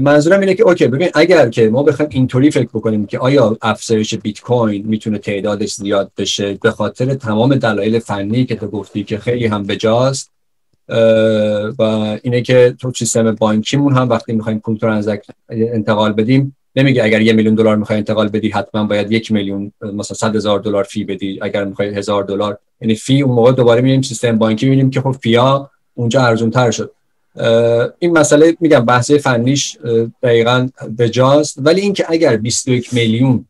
منظورم اینه که okay ببین اگر که ما بخوایم اینطوری فکر بکنیم که آیا افزایش بیت کوین می‌تونه تعدادش زیاد بشه به خاطر تمام دلایل فنی که تو گفتی که خیلی هم بجاست و اینه که تو سیستم بانکیمون هم وقتی می‌خوایم پول transact انتقال بدیم نمیگه اگر یه میلیون دلار می‌خوای انتقال بدی حتما باید یک میلیون مثلا صد هزار دلار fee بدی اگر می‌خوای هزار دلار. یعنی fee اون موقع دوباره میریم سیستم بانکی می‌بینیم که خب fee ا اونجا ارزون تر شد این مسئله میگم بحث فنیش دقیقا بجاست ولی اینکه اگر 21 میلیون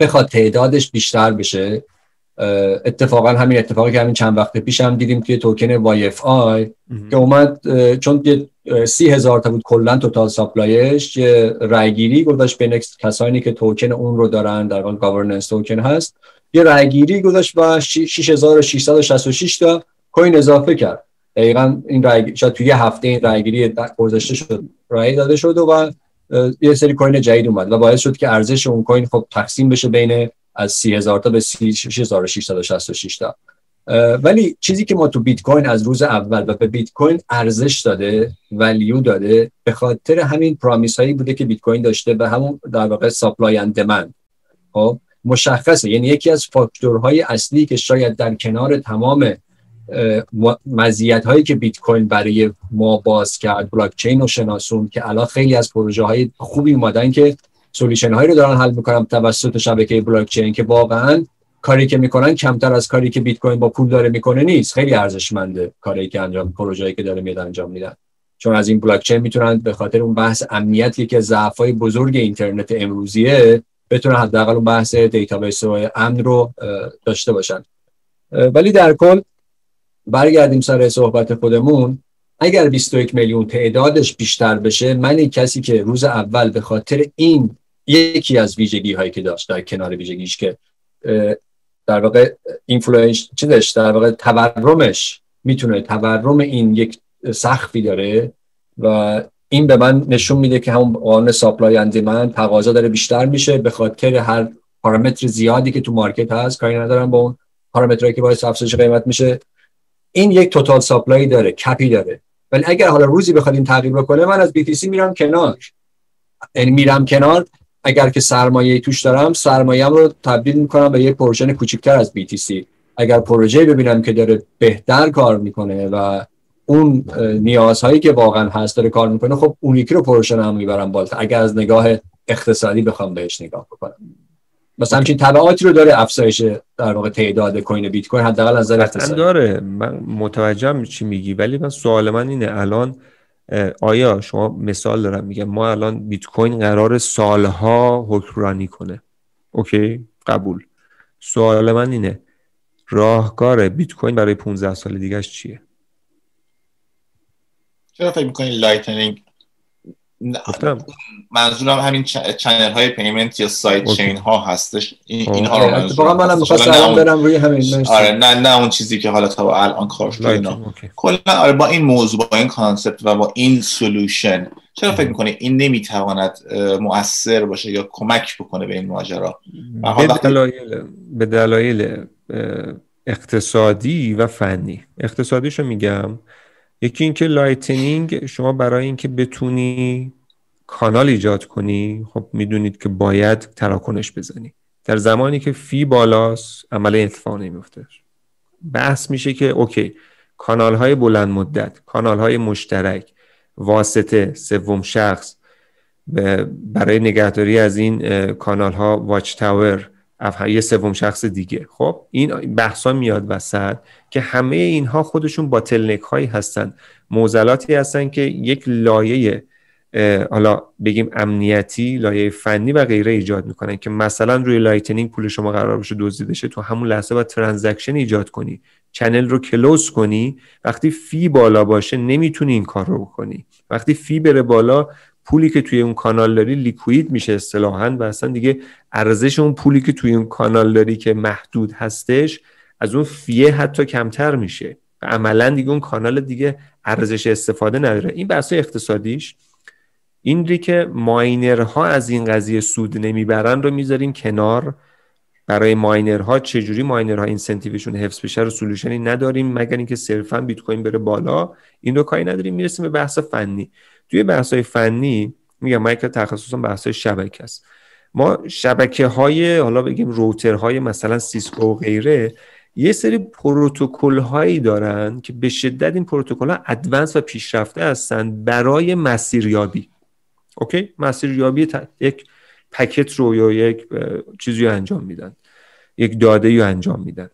بخواد تعدادش بیشتر بشه اتفاقا همین اتفاقی که همین چند وقت پیش هم دیدیم که توکن YFI که اومد چون سی هزار تا بود کلا total supply ش یه رایگیری گذاشت بین کسانی که توکن اون رو دارن در واقع governance token هست یه رایگیری گذاشت و 6666 تا coin اضافه کرد. دقیقا این رای شاید توی یه هفته این رایگیری گذاشته شد. رای داده شد و یه سری coin جدید اومد و باعث شد که ارزش اون coin خب تقسیم بشه بین از 30000 تا به 6666 تا. ولی چیزی که ما تو بیت کوین از روز اول و به بیت کوین ارزش داده value داده به خاطر همین promise هایی بوده که بیت کوین داشته و همون در واقع supply and demand خب مشخصه. یعنی یکی از فاکتورهای اصلی که شاید در کنار تمام مزیت هایی که بیت کوین برای ما باز کرد بلاک چین رو شناسون که الان خیلی از پروژه های خوبی اومدن که solution هایی رو دارن حل می‌کنن توسط شبکه بلاک چین که واقعا کاری که می‌کنن کمتر از کاری که بیت کوین با پول داره می‌کنه نیست. خیلی ارزشمنده کاری که انجام پروژه‌ای که داره میاد انجام میدن. چون از این بلاک چین می‌تونن به خاطر اون بحث امنیتی که ضعفای بزرگ اینترنت امروزیه بتونن حداقل اون بحث دیتابیس و امن رو داشته باشن. ولی در کل برگردیم سر صحبت خودمون. اگر 21 میلیون تعدادش بیشتر بشه من این کسی که روز اول به خاطر این یکی از ویژگی هایی که داشت در کنار ویژگیش که در واقع inflation چی داشت در واقع تورمش می‌تونه تورم این یک سقفی داره و این به من نشون میده که همون قانون supply and demand تقاضا داره بیشتر میشه به خاطر هر پارامتر زیادی که تو market هست. کاری ندارم با اون پارامترهایی که باعث افزایش قیمت میشه. این یک total supply داره cap ی داره. ولی اگر حالا روزی بخواد این تغییر بکنه من از BTC میرم کنار. یعنی میرم کنار اگر که سرمایه توش دارم سرمایه رو تبدیل می‌کنم به یه portion کوچکتر از BTC اگر پروژه ببینم که داره بهتر کار می‌کنه و اون نیازهایی که واقعا هست داره کار می‌کنه خب اون یکی رو پروژه هم می‌برم بالاتر. اگر از نگاه اقتصادی بخوام بهش نگاه بکنم. مثلا همچین تبعاتی رو داره افزایش در واقع تعداد کوین بیت کوین حداقل از نظر اقتصادی؟ داره. من متوجهم چی میگی ولی من سوال من اینه الان آیا شما مثال دارم میگم ما الان بیت کوین قرار سالها حکمرانی کنه. اوکی؟ قبول. سوال من اینه راهکار بیت کوین برای 15 سال دیگهش چیه؟ چرا فکر می‌کنین Lightning منظورم همین channel های payment یا sidechain ها هستش. این اینها رو منظورم منم می‌خواستم برم روی همین آره نه نه اون چیزی که حالا تا الان کار شده اینا. کلا آره با این موضوع با این concept و با این solution چرا فکر می‌کنی این نمی‌تواند مؤثر باشه یا کمک بکنه به این ماجرا؟ به دلایل به دلایل اقتصادی و فنی. اقتصادیشو میگم یکی اینکه Lightning شما برای اینکه بتونی کانال ایجاد کنی خب می‌دونید که باید تراکنش بزنی. در زمانی که fee بالاست عمل اتفاق نمیفته بحث میشه که OK کانال های بلند مدت کانال های مشترک واسطه سوم شخص برای نگهداری از این کانال ها watchtower یه سوم شخص دیگه. خب این بحثا میاد وسط که همه اینها خودشون bottleneck هایی هستن. معضلاتی هستن که یک لایه حالا بگیم امنیتی لایه فنی و غیره ایجاد می‌کنن که مثلا روی Lightning پول شما قرار بشه دزدیده شه تو همون لحظه باید transaction ایجاد کنی. channel رو close کنی. وقتی fee بالا باشه نمی‌تونی این کار رو بکنی. وقتی fee بره بالا پولی که توی اون کانال داری لیکوید میشه اصطلاحا و اصلا دیگه ارزش اون پولی که توی اون کانال داری که محدود هستش از اون فیه حتی کمتر میشه و عملا دیگه اون کانال دیگه ارزش استفاده نداره. این بحث اقتصادیش. این ری که ماینرها از این قضیه سود نمی‌برن رو می‌ذاریم کنار. برای ماینرها چجوری ماینرها اینسنتیوشون حفظ بشه رو سولوشنی نداریم مگر اینکه صرفا بیت کوین بره بالا. این رو کاری نداریم می‌رسیم به بحث فنی. توی بحث های فنی میگم من که تخصصم بحث های شبکه است. ما شبکه های حالا بگیم روتر های مثلا سیسکو و غیره یه سری پروتکل هایی دارن که به شدت این پروتکل ها advance و پیشرفته هستن برای مسیریابی. OK؟ مسیریابی یک packet رو یا یک چیزی رو انجام میدن. یک داده رو انجام میدن.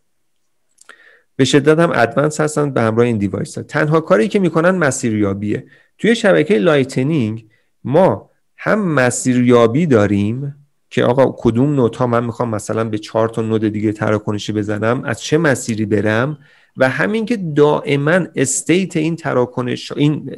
به شدت هم advance هستن به همراه این device ها. تنها کاری که می‌کنن مسیریابیه. توی شبکه Lightning ما هم مسیریابی داریم که آقا کدوم node ها من می‌خوام مثلا به چهار تا node دیگه تراکنشی بزنم از چه مسیری برم؟ و همین که دائما state این تراکنش این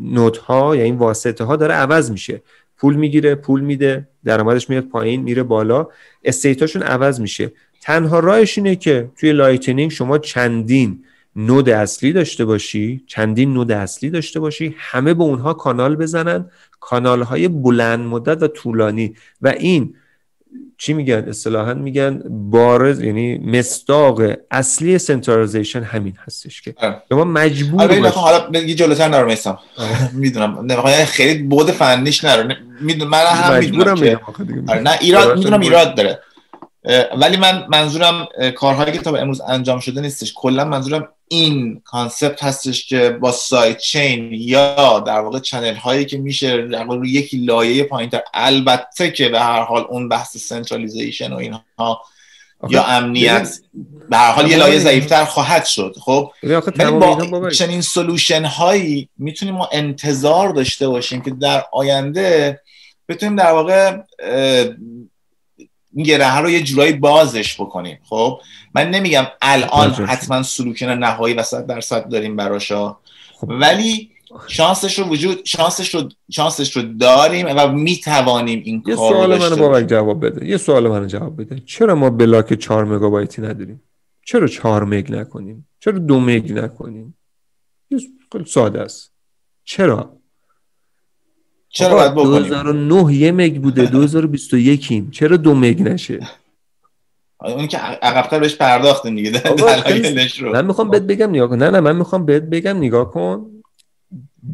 node ها یا این واسطه ها داره عوض میشه. پول می‌گیره پول میده درآمدش میاد پایین میره بالا. state اشون عوض میشه. تنها راهش اینه که توی Lightning شما چندین node اصلی داشته باشی چندین node اصلی داشته باشی همه به اونها کانال بزنن کانال های بلند مدت و طولانی. و این چی میگن؟ اصطلاحا میگن بارز یعنی مصداق اصلی centralization همین هستش که ما مجبور آره حالا یه جلوتر نرو میستم می‌دونم. خیلی بود فنیش نرو. می‌دونم. من هم می‌دونم که آره، نه ایراد می‌دونم ایراد داره. ولی من منظورم کارهایی که تا به امروز انجام شده نیستش. کلا منظورم این concept هستش که با sidechain یا در واقع channel هایی که میشه در واقع یکی لایه پایین تر البته که به هر حال اون بحث centralization و اینها یا امنیت به هر حال یه لایه ضعیفتر خواهد شد خب؟ ولی با چنین solution هایی می‌تونیم ما انتظار داشته باشیم که در آینده بتونیم در واقع این گره رو یه جورایی بازش بکنیم. خب؟ من نمیگم الان حتما سلوکن نهایی و صد درصد داریم براشا خب. ولی شانسش رو وجود شانسش رو شانسش رو داریم و می‌توانیم این یه سوال منو بابک جواب بده. یه سوال منو جواب بده. چرا ما بلاک 4 مگابایتی نداریم؟ چرا 4 مگ نکنیم؟ چرا دو مگ نکنیم؟ خیلی ساده است. چرا؟ چرا باید بکنیم؟ 2009 یه مگ بوده 2021 ایم چرا دو مگ نشه؟ اون که عقبتر بهش پرداختیم دیگه. من می‌خوام بهت بگم نگاه کن. نه نه من می‌خوام بهت بگم نگاه کن.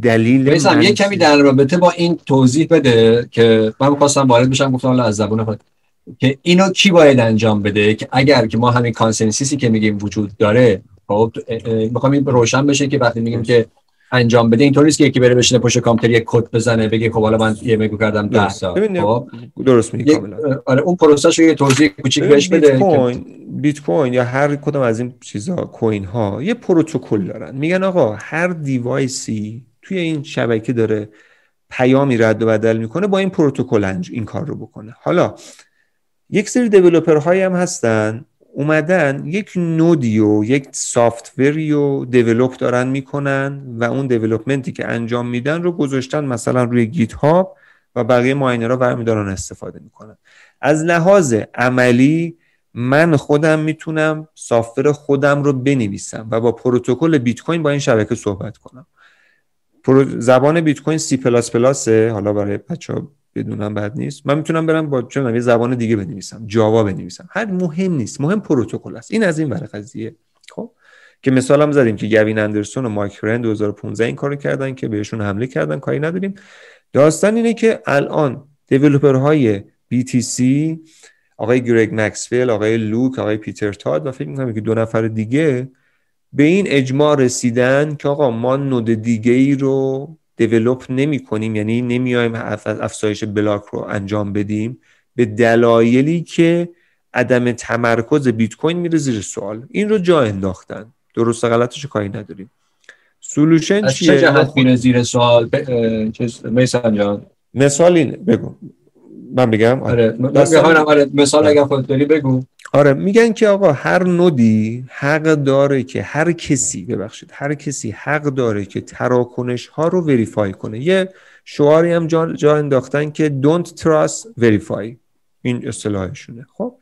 دلیل من یه کمی در رابطه با این توضیح بده که من می‌خواستم وارد بشم گفتم از زبون خود. که اینو کی باید انجام بده؟ که اگر که ما همین consensus ی که میگیم وجود داره خب می‌خوام این روشن بشه که وقتی میگیم که انجام بده. اینطوری که یکی بره بشینه پشت کامپیوتر یک کد بزنه بگه خب حالا من یه مگو کردم 10 تا خب. درست میگی کاملا. آره اون پروسش رو یه توضیح کوچیک بهش بده بیت کوین بیت کوین یا هر کدوم از این چیزها coin ها یه پروتکل دارن. میگن آقا هر device ی توی این شبکه داره پیامی رد و بدل می‌کنه با این پروتکل این کار رو بکنه. حالا یک سری developer هایی هم هستن اومدن یک node ی و یک software ی و develop دارن می‌کنن و اون development ی که انجام میدن رو گذاشتن مثلا روی GitHub و بقیه ماینرها برمی دارن استفاده می‌کنن. از لحاظ عملی من خودم می‌تونم software خودم رو بنویسم و با پروتکل بیت کوین با این شبکه صحبت کنم. زبان بیت کوین سی پلاس پلاسه حالا برای بچه بدونم بد نیست. من می‌تونم برم با چون یه زبان دیگه بنویسم جاوا بنویسم. هر مهم نیست مهم پروتکل است. این از این ور قضیه. خب؟ که مثالم زدیم که گوین اندرسون و مایک رند 2015 این کارو کردن که بهشون حمله کردن کاری نداریم. داستان اینه که الان های BTC آقای گرگ مکسفیل آقای لوک آقای پیتر تاد و فکر می‌کنم که دو نفر دیگه به این اجماع رسیدن که آقا ما نود دیگه ای رو develop نمی کنیم یعنی نمیایم افزایش بلاک رو انجام بدیم. به دلایلی که عدم تمرکز بیت کوین میره زیر سوال. این رو جا انداختن. درست غلطش کاری نداریم. solution چیه چه جهت میره زیر سوال؟ ب... میسان جان. مثال اینه. بگو. من بگم؟ آره, آره. مثال اگر خود داری بگو. آره میگن که آقا هر node ی حق داره که هر کسی ببخشید هر کسی حق داره که تراکنش ها رو verify کنه. یه شعاری هم جا, جا انداختن که don't trust verify. این اصطلاحشونه. خب؟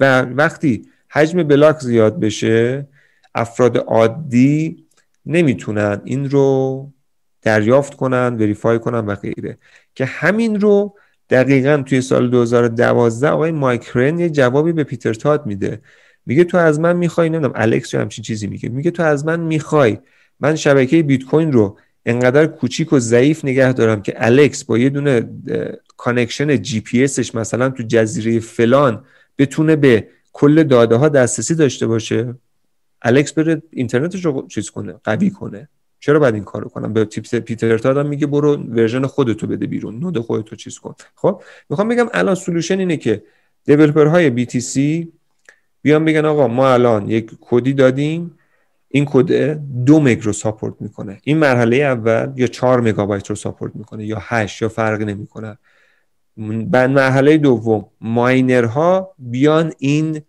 و وقتی حجم بلاک زیاد بشه افراد عادی نمی‌تونن این رو دریافت کنن وریفای کنن و غیره. که همین رو دقیقا توی سال 2012 آقای مایکرن یه جوابی به پیتر تاد میده. میگه تو از من می‌خوای نمی‌دونم الکس یا همچین چیزی میگه. میگه تو از من می‌خوای. من شبکه بیت کوین رو انقدر کوچیک و ضعیف نگه دارم که الکس با یه دونه connection GPS ش مثلا تو جزیره فلان بتونه به کل داده ها دسترسی داشته باشه. الکس بره اینترنتش رو چیز کنه قوی کنه. چرا باید این کارو کنم؟ به تیپ پیتر تادم میگه برو version خودتو بده بیرون node خودتو چیز کن. خب می‌خوام بگم الان solution اینه که developer های BTC بیان بگن آقا ما الان یک کدی دادیم این کد دو مگ رو support می‌کنه. این مرحله اول یا 4 مگابایت رو support می‌کنه یا 8 یا فرق نمی‌کنه. بعد مرحله دوم ماینرها بیان این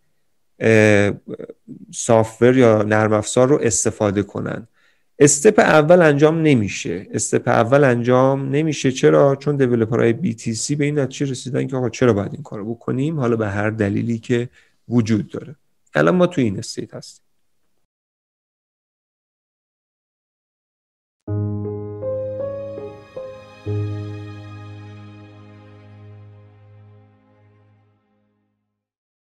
software یا نرم افزار رو استفاده کنن. step اول انجام نمیشه. step اول انجام نمیشه. چرا؟ چون developer های BTC به این نتیجه رسیدن که آقا چرا باید این کارو بکنیم؟ حالا به هر دلیلی که وجود داره. الان ما تو این استیت هستیم.